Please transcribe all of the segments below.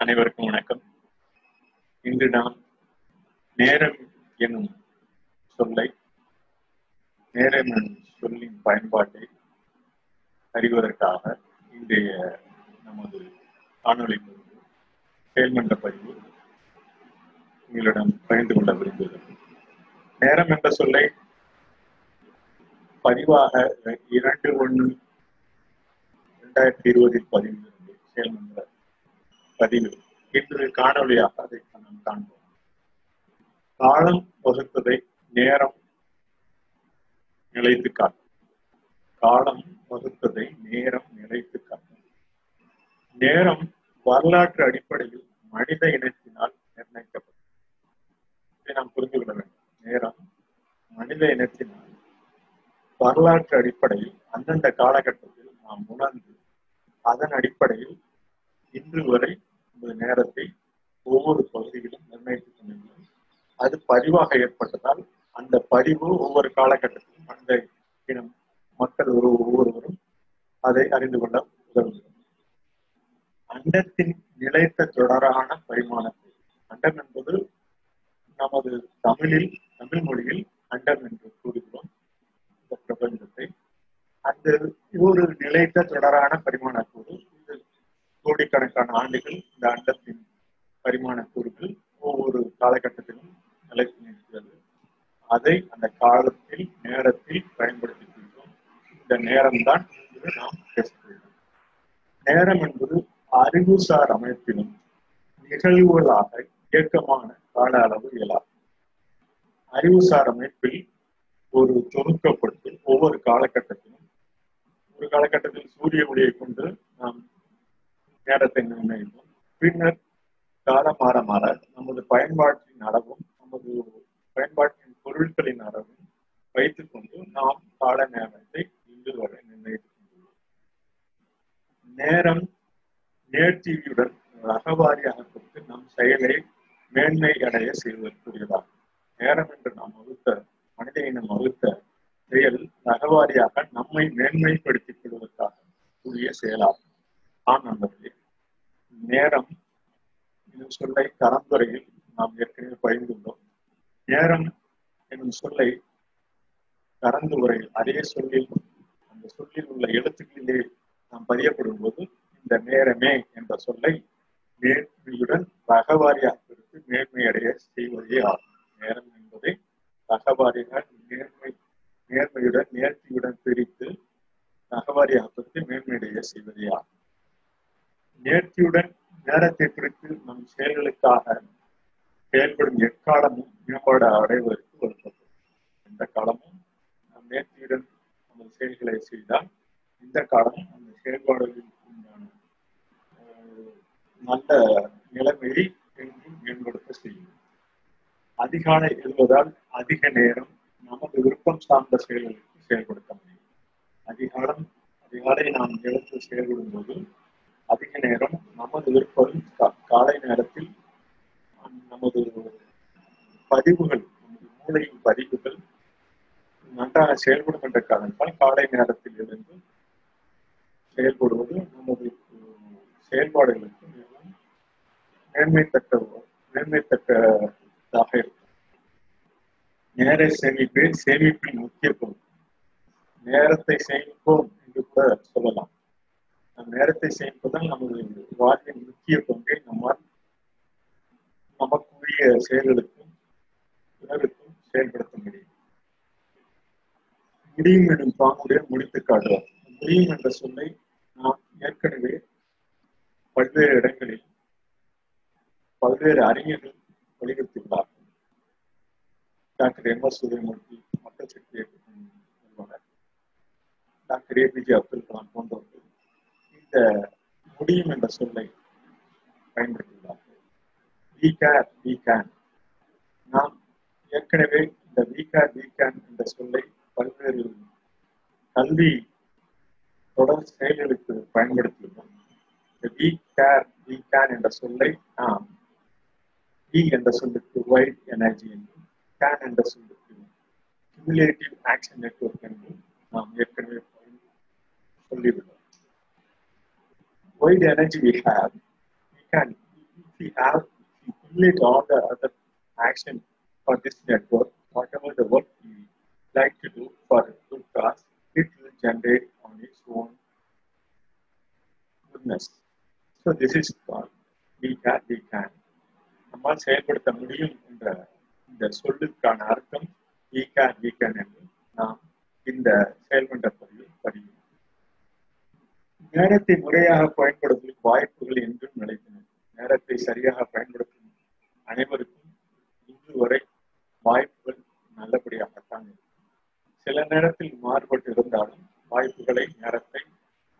அனைவருக்கும் வணக்கம். இன்று நாம் நேரம் எனும் சொல்லை நேரம் எனும் சொல்லின் பயன்பாட்டை அறிவதற்காக இன்றைய நமது காணொளி செயல்மன்ற பதிவு உங்களிடம் பகிர்ந்து கொள்ள விரும்புகிறது நேரம் என்ற சொல்லை பதிவாக இரண்டு ஒன்று இரண்டாயிரத்தி இருபதில் பதிவு செயல்மன்ற பதிவு இன்று காணொலியாக அதை நாம் காண்போம். காலம் வகுத்ததை நேரம் நிலைத்து காட்டும். காலம் வகுத்ததை நேரம் நிலைத்து காட்டும். நேரம் வரலாற்று அடிப்படையில் மனித இனத்தினால் நிர்ணயிக்கப்படும். இதை நாம் புரிந்து கொள்ள வேண்டும். நேரம் மனித இனத்தினால் வரலாற்று அடிப்படையில் அந்தந்த காலகட்டத்தில் நாம் உணர்ந்து அதன் அடிப்படையில் இன்று வரை இந்த நேரத்தை ஒவ்வொரு பகுதியிலும் நிர்ணயித்துக் கொண்டிருந்தோம். அது பதிவாக ஏற்பட்டதால் அந்த பதிவு ஒவ்வொரு காலகட்டத்திலும் மனித இனம் மக்கள் ஒரு ஒவ்வொருவரும் அதை அறிந்து கொள்ள உதவுகிறது. அண்டத்தின் நிலைத்த தொடரான பரிமாணத்தை அண்டம் என்பது நமது தமிழில் தமிழ் மொழியில் அண்டம் என்று கூறுகிறோம். இந்த பிரபஞ்சத்தை அந்த ஒரு நிலைத்த தொடரான பரிமாண கோடிக்கணக்கான ஆண்டுகள் இந்த அண்டத்தின் பரிமாண கூறுகள் ஒவ்வொரு காலகட்டத்திலும் நிலைத்து நிற்கிறது. அதை அந்த காலத்தில் நேரத்தில் பயன்படுத்திக்கிறோம் இந்த நேரம்தான் இன்று நாம் பேசுகிறோம் நேரம் என்பது அறிவுசார் அமைப்பிலும் நிகழ்வுகளாக இயக்கமான கால அளவு இயலாது அறிவுசார் அமைப்பில் ஒரு தொகுக்கப்பட்டு ஒவ்வொரு காலகட்டத்திலும் ஒரு காலகட்டத்தில் சூரிய ஒளியை கொண்டு நாம் நேரத்தை நிர்ணயிப்போம். பின்னர் காலம் மாற மாற நமது பயன்பாட்டின் அளவும் நமது பயன்பாட்டின் பொருட்களின் அளவும் வைத்துக்கொண்டு நாம் கால நேரத்தை இன்று வரை நிர்ணயித்துக் கொண்டுள்ளோம். நேரம் நேர்த்தியுடன் ரகவாரியாக கொடுத்து நம் செயலை மேன்மை அடைய செய்வதற்குரியதாகும். நேரம் என்று நாம் வகுத்த மனித இனம் வகுத்த செயல் ரகவாரியாக நம்மை மேன்மைப்படுத்திக் கொள்வதற்காக கூடிய செயலாகும். ஆம் நண்பர்கள். நேரம் என்னும் சொல்லை கலந்துரையில் நாம் ஏற்கனவே பகிர்ந்துள்ளோம். நேரம் என்னும் சொல்லை கறந்து உரையில் அதே சொல்லில் அந்த சொல்லில் உள்ள எழுத்துக்களிலே நாம் பதியப்படும் போது இந்த நேரமே என்ற சொல்லை நேர்மையுடன் ரகவாரியாக பிரித்து மேன்மை அடைய செய்வதே ஆகும். நேரம் என்பதை ரகவாரியாக நேர்மை நேர்மையுடன் நேர்த்தியுடன் பிரித்து ரகவாரியாக பிரித்து மேன்மையடைய செய்வதே ஆகும். நேர்த்தியுடன் நேரத்தை குறித்து நம் செயல்களுக்காக செயல்படும் எக்காலமும் மேம்பாடு அடைவதற்கு வருகிறது எந்த காலமும் நம் நேர்த்தியுடன் நமது செயல்களை செய்தால் இந்த காலமும் அந்த செயல்பாடுகளில் உண்டான நல்ல நிலைமையை என்றும் மேம்படுத்த செய்யும். அதிகாலை எழுவதால் அதிக நேரம் நமது விருப்பம் சார்ந்த செயல்களுக்கு செயல்படுத்த முடியும். அதிகாலம் அதிகாலை நாம் எழுந்து செயல்படும் போது அதிக நேரம் நமது விருப்பம் காலை நேரத்தில் நமது பதிவுகள் நமது மூளையின் பதிவுகள் நன்றாக செயல்படும் என்ற காரணத்தால் காலை நேரத்தில் இருந்து செயல்படுவது நமது செயல்பாடுகளுக்கு மிகவும் மேன்மைத்தக்க மேன்மைத்தக்கதாக இருக்கும். நேர சேமிப்பே சேமிப்பின் முக்கிய பொருள். நேரத்தை சேமிப்போம் என்று கூட சொல்லலாம். நம் நேரத்தை சேமிப்பதால் நமது வாழ்வின் முக்கிய பங்கை. நம்மால் நமக்குரிய செயல்களுக்கும் உணவுக்கும் செயல்படுத்த முடியும். முடியும் எனும் பாங்குடன் முடித்து காட்டுவார் முடியும் என்ற சொல்லை நாம் ஏற்கனவே பல்வேறு இடங்களில் பல்வேறு அறிஞர்கள் வலியுறுத்தியுள்ளார். டாக்டர் எம் எஸ் உதயமூர்த்தி மக்கள் சக்தி இயக்கத்தின் டாக்டர் ஏபிஜே அப்துல் கலாம் போன்றவர்கள் இந்த முடியும் என்ற சொல்லை பயன்படுத்தியுள்ளார்கள் வி கேர் வி கேன் நாம் ஏற்கனவே இந்த வி கேர் வி கேன் என்ற சொல்லை பல்வேறு கல்வி தொடர் செயல்களுக்கு பயன்படுத்தியுள்ளோம் இந்த வி கேர் வி கேன் என்ற சொல்லை நாம் வி என்ற சொல்லுக்கு ஒயிட் எனர்ஜி என்றும் கேன் என்ற சொல்லுக்கு கியூமுலேட்டிவ் ஆக்ஷன் நெட்ஒர்க் என்றும் நாம் ஏற்கனவே சொல்லியுள்ளோம் wide energy we have, we can we have we complete all the other action for this network, whatever the work we like to do for a good cause, it will generate on its own goodness. So this is called we can, we can. நம்மால் செயல்படுத்த முடியும் என்ற இந்த சொல்லுக்கான அர்த்தம் we can, we can என்று நாம் இந்த செயல்மன்ற பதிவில் படியும் நேரத்தை முறையாக பயன்படுத்தும் வாய்ப்புகள் என்றும் நிலைத்தன நேரத்தை சரியாக பயன்படுத்தும் அனைவருக்கும் இன்று வரை வாய்ப்புகள் நல்லபடியாகத்தான் சில நேரத்தில் மாறுபட்டு இருந்தாலும் வாய்ப்புகளை நேரத்தை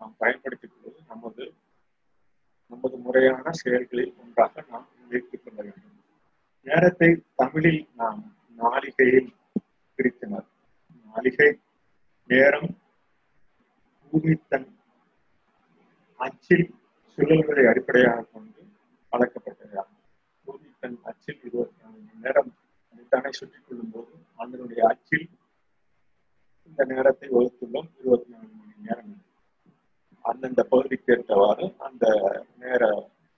நாம் பயன்படுத்திக் கொள்வது நமது நமது முறையான செயல்களில் ஒன்றாக நாம் வைத்துக் கொள்ள வேண்டும். நேரத்தை தமிழில் நாம் நாளிகையில் பிரித்தனர். நாளிகை நேரம் பூமித்தன் அச்சில் சுழல்களை அடிப்படையாக கொண்டு பழக்கப்பட்டதாகும் தன் அச்சில் இருபத்தி நாலு மணி நேரம் தன்னை சுற்றிக் கொள்ளும் போது அதனுடைய அச்சில் இந்த நேரத்தை வகுத்துள்ளோம் இருபத்தி நாலு மணி நேரம். அந்தந்த பகுதிக்கு ஏற்றவாறு அந்த நேர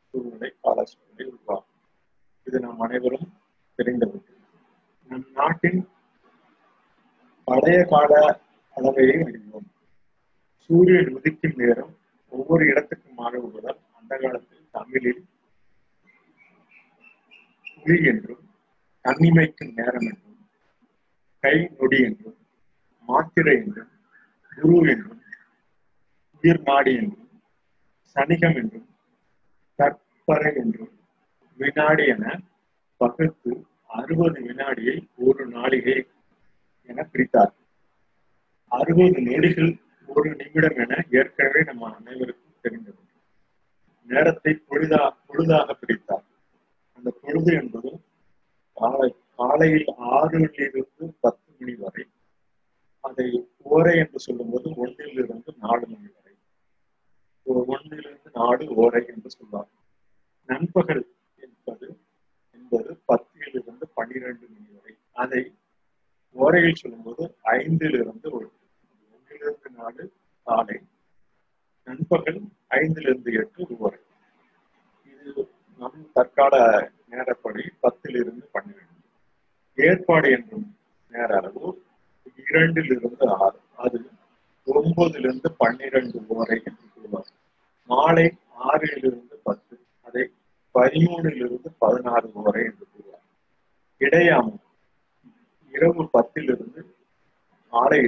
சூழ்நிலை கால சூழ்நிலை உருவாகும். இது நாம் அனைவரும் தெரிந்தது நம் நாட்டின் பழைய கால அளவையை அறிவோம். சூரியன் உதிக்கும் நேரம் ஒவ்வொரு இடத்துக்கும் மாறுவதால் அந்த காலத்தில் தமிழில் குழி என்றும் தன்னிமைக்கும் நேரம் என்றும் கை நொடி என்றும் மாத்திரை என்றும் குரு என்றும் உயிர் நாடி என்றும் சனிகம் என்றும் தற்பறை என்றும் வினாடி என பகுத்து அறுபது வினாடியை ஒரு நாளிகை என பிரித்தார் அறுபது நொடிகள் ஒரு நிமிடம் என ஏற்கனவே நம்ம அனைவருக்கும் தெரிந்தது. நேரத்தை பொழுதா பொழுதாக பிரித்தார் அந்த பொழுது என்பது காலை காலையில் ஆறிலிருந்து பத்து மணி வரை அதை ஓரை என்று சொல்லும்போது ஒன்றிலிருந்து நாலு மணி வரை. ஒன்றிலிருந்து நாலு ஓரை என்று சொல்வார். நண்பகல் என்பது என்பது பத்திலிருந்து பன்னிரண்டு மணி வரை. அதை ஓரையில் சொல்லும்போது ஐந்திலிருந்து ஒரு ஒன்றிலிருந்து நாலு காலை பிற்பகல் ஐந்திலிருந்து எட்டு வரை இது நம் தற்கால நேரப்படி பத்திலிருந்து பன்னிரண்டு. ஏற்பாடு என்றும் நேர அளவு இரண்டிலிருந்து ஆறு. அது ஒன்பதிலிருந்து பன்னிரண்டு ஓரை என்று சொல்வார். மாலை ஆறிலிருந்து பத்து அதை பதிமூணிலிருந்து பதினாறு வரை என்று கூறுவார் இடையாமம் இரவு பத்திலிருந்து ஆலை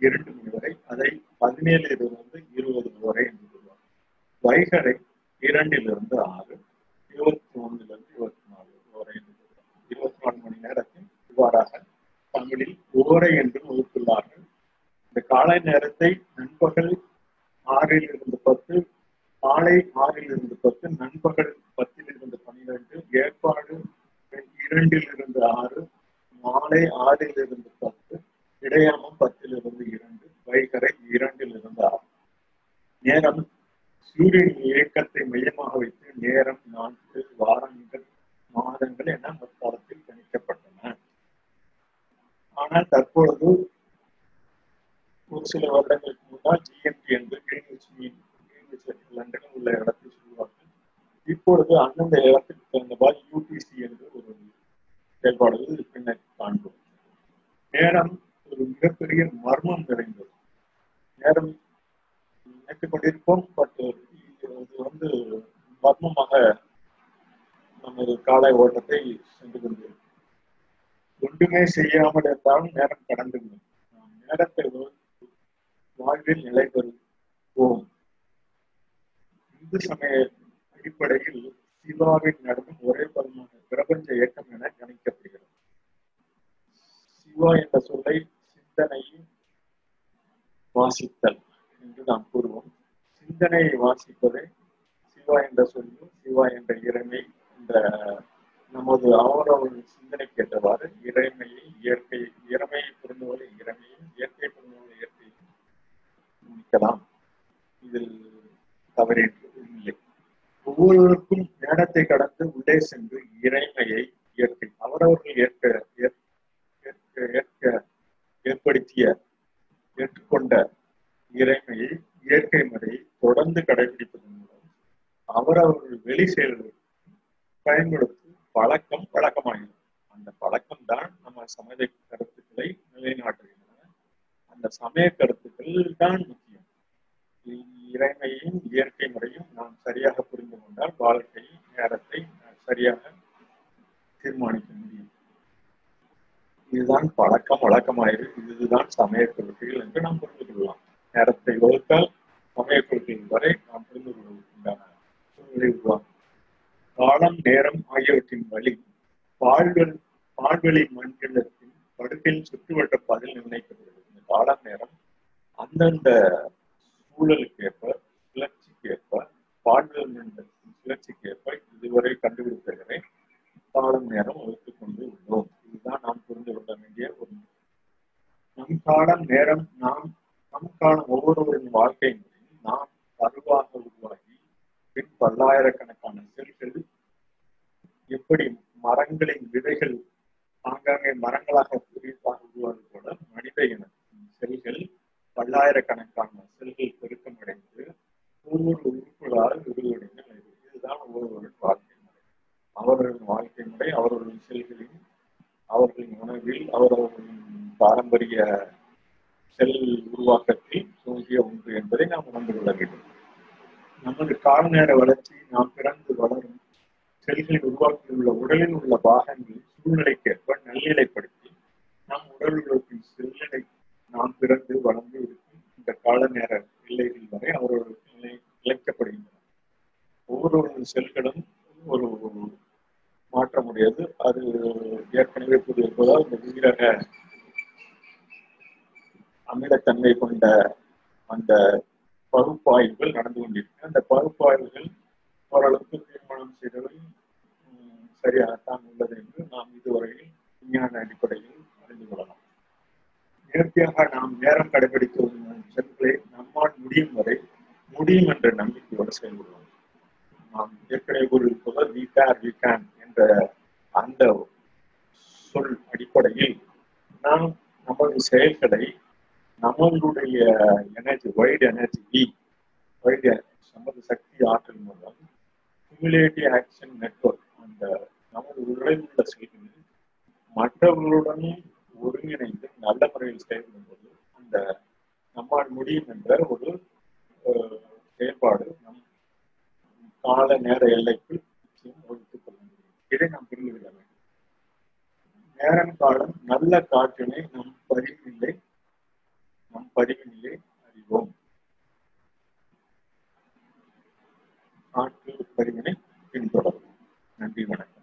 இரண்டு மணி வரை அதை பதினேழிலிருந்து இருபது வரை என்று சொல்வார் சிகரை இரண்டிலிருந்து ஆறு இருபத்தி ஒன்றிலிருந்து இருபத்தி நாலு ஓரை இருபத்தி நாலு மணி நேரத்தில் இவ்வாறாக தமிழில் ஓரை என்றும் வகுத்துள்ளார்கள் இந்த காலை நேரத்தை நண்பகல் ஆறில் இருந்து பத்து மாலை ஆறில் இருந்து பத்து நண்பகல் பத்தில் இருந்து பன்னிரண்டு ஏற்பாடு இரண்டில் இருந்து ஆறு மாலை ஆறில் இருந்து பத்து இடையாமம் பத்தில் இருந்து இரண்டு வைகரை இரண்டில் இருந்து ஆறு. நேரம் சூரியன் இயக்கத்தை மையமாக வைத்து நேரம் நாட்கள் வாரங்கள் மாதங்கள் என முற்காலத்தில் கணிக்கப்பட்டன. ஆனால் தற்பொழுது ஒரு சில வருடங்களுக்கு முன்னால் ஜிஎம்டி என்று கிரீன்விச் மீன் கிரீன்விச் லண்டனில் உள்ள இடத்தை சொல்வார்கள். இப்பொழுது அந்தந்த இடத்திற்கு தகுந்தபால் யூடிசி என்று ஒரு செயல்பாடுகள் பின்னர் காண்போம். நேரம் ஒரு மிகப்பெரிய மர்மம் நிறைந்தது. நேரம் நினைத்துக் கொண்டிருப்போம் பட் இது வந்து மர்மமாக நமது காலை ஓட்டத்தை சென்று கொண்டிருக்கும் ஒன்றுமே செய்யாமல் இருந்தாலும் நேரம் கடந்து நேரத்தை வாழ்வில் நிலை பெறுவோம் இந்து சமய அடிப்படையில் சிவாவில் நடக்கும் ஒரே பதமான பிரபஞ்ச இயக்கம் என கணிக்கப்படுகிறது. சிவா என்ற சொல்லை சிந்தனையும் வாசித்தல். என்று நாம் கூறுவோம். சிந்தனையை வாசிப்பதை சிவா என்ற சொல்லும் சிவா என்ற இறைமை இந்த நமது அவரவர் சிந்தனைக்கு ஏற்றவாறு இறைமையை இயற்கை இறமையை புரிந்துவதை இறைமையும் இயற்கை புரிந்துவதை இயற்கையும் முடிக்கலாம் இதில் தவறு இல்லை. ஒவ்வொருவருக்கும் நேரத்தை கடந்து உள்ளே சென்று இறைமையை இயற்கை அவரவர்கள் ஏற்க ஏற்க ஏற்படுத்திய ஏற்றுக்கொண்ட இறைமையை இயற்கை முறையை தொடர்ந்து கடைபிடிப்பதன் மூலம் அவரவர்கள் வெளி செயல்களுக்கு சமய கருத்துக்களை நிலைநாட்டுகின்றன அந்த சமய கருத்துக்கள் தான் முக்கியம் இறைமையும் இயற்கை முறையும் நாம் சரியாக புரிந்து கொண்டால் வாழ்க்கை நேரத்தை சரியாக தீர்மானிக்க முடியும். இதுதான் பழக்கம் வழக்கமாயிரு. இதுதான் சமய கொள்கைகள் என்று நாம் புரிந்து கொள்ளலாம். நேரத்தை வகுத்தால் சமய கொள்கைகள் வரை நாம் புரிந்து கொள்வதற்குண்டான சூழ்நிலை உருவாகும். காலம் நேரம் ஆகியவற்றின் வழி பால்வெளி பால்வெளி மண்டலத்தின் படுக்கையில் சுற்றுவட்ட பதில் நிர்ணயிக்கப்படுகிறது. இந்த காலம் நேரம் அந்தந்த சூழலுக்கு ஏற்ப கிளர்ச்சிக்கு ஏற்ப பால்வெளி என்ற சுழற்சிக்கு ஏற்ப இதுவரை கண்டுபிடித்தவரை காலம் நேரம் வகுத்துக் கொண்டு உள்ளோம். இதுதான் நாம் புரிந்து கொள்ள வேண்டிய ஒரு நம் காலம் நேரம் நாம் நம் காலம் ஒவ்வொருவரின் வாழ்க்கை முறையும் நாம் கருவாக உருவாகி பின் பல்லாயிரக்கணக்கான செல்கள் எப்படி மரங்களின் விதைகள் ஆங்காங்கே மரங்களாக புதிதாக உருவாது போல மனித இன செல்கள் பல்லாயிரக்கணக்கான செல்கள் பெருக்கமடைந்து ஒவ்வொரு உறுப்புகளால் விரிவடைந்து இதுதான் ஒவ்வொருவரின் வாழ்க்கை முறை அவர்களின் வாழ்க்கை முறை அவர்களின் செல்களின் அவர்களின் அவரது பாரம்பரிய செல் உருவாக்கத்தில் தோன்றிய ஒன்று என்பதை நாம் உணர்ந்து கொள்ள வேண்டும். நமது கால்நேர வளர்ச்சி நாம் பிறந்து வளரும் செல்களில் உருவாக்கியுள்ள உடலில் உள்ள பாகங்கள் சூழ்நிலைக்கேற்ப நல்லிலைப்படுத்தி நம் உடல் உறுப்பின் நாம் பிறந்து வளர்ந்து இருக்கும் இந்த கால நேர எல்லைகள் வரை அவர்களுக்கு நிலை இழைக்கப்படுகின்றன ஒவ்வொரு செல்களும் ஒரு மாற்ற முடியாது. அது ஏற்கனவே கூறியிருப்பதால் இந்த உயிரக அமிலத்தன்மை கொண்ட அந்த பகுப்பாய்வுகள் நடந்து கொண்டிருக்கு அந்த பகுப்பாய்வுகள் ஓரளவுக்கு தீர்மானம் செய்தவை சரியாகத்தான் உள்ளது என்று நாம் இதுவரையில் விஞ்ஞான அடிப்படையில் அறிந்து கொள்ளலாம். நேர்த்தியாக நாம் நேரம் கடைபிடித்து செல்களை நம்மால் முடியும் வரை முடியும் என்ற நம்பிக்கையோடு செயல்படுவோம். நாம் ஏற்கனவே கூறியிருப்பதால் வி கேர் வி கேன் என்ற அந்த சொல் அடிப்படையில் நாம் நமது செயல்களை நம்மளுடைய எனர்ஜி வைடு எனர்ஜி வைடு நமது சக்தி ஆற்றல் மூலம் குமுலேட்டிவ் ஆக்ஷன் நெட்ஒர்க் அந்த நமது உடலில் உள்ள செயல்களில் மற்றவர்களுடன் ஒருங்கிணைந்து நல்ல முறையில் செயல்படும் போது அந்த நம்மால் முடியும் என்ற ஒரு செயல்பாடு நம் கால நேர எல்லைக்குள் இதை நாம் புரிந்து கொள்ள வேண்டும்? நேரம் காலம் நல்ல காற்றினை நம் பதிவில்லை நம் பதிவில்லை அறிவோம். காற்று பதிவினை பின்தொடரும் நன்றி வணக்கம்.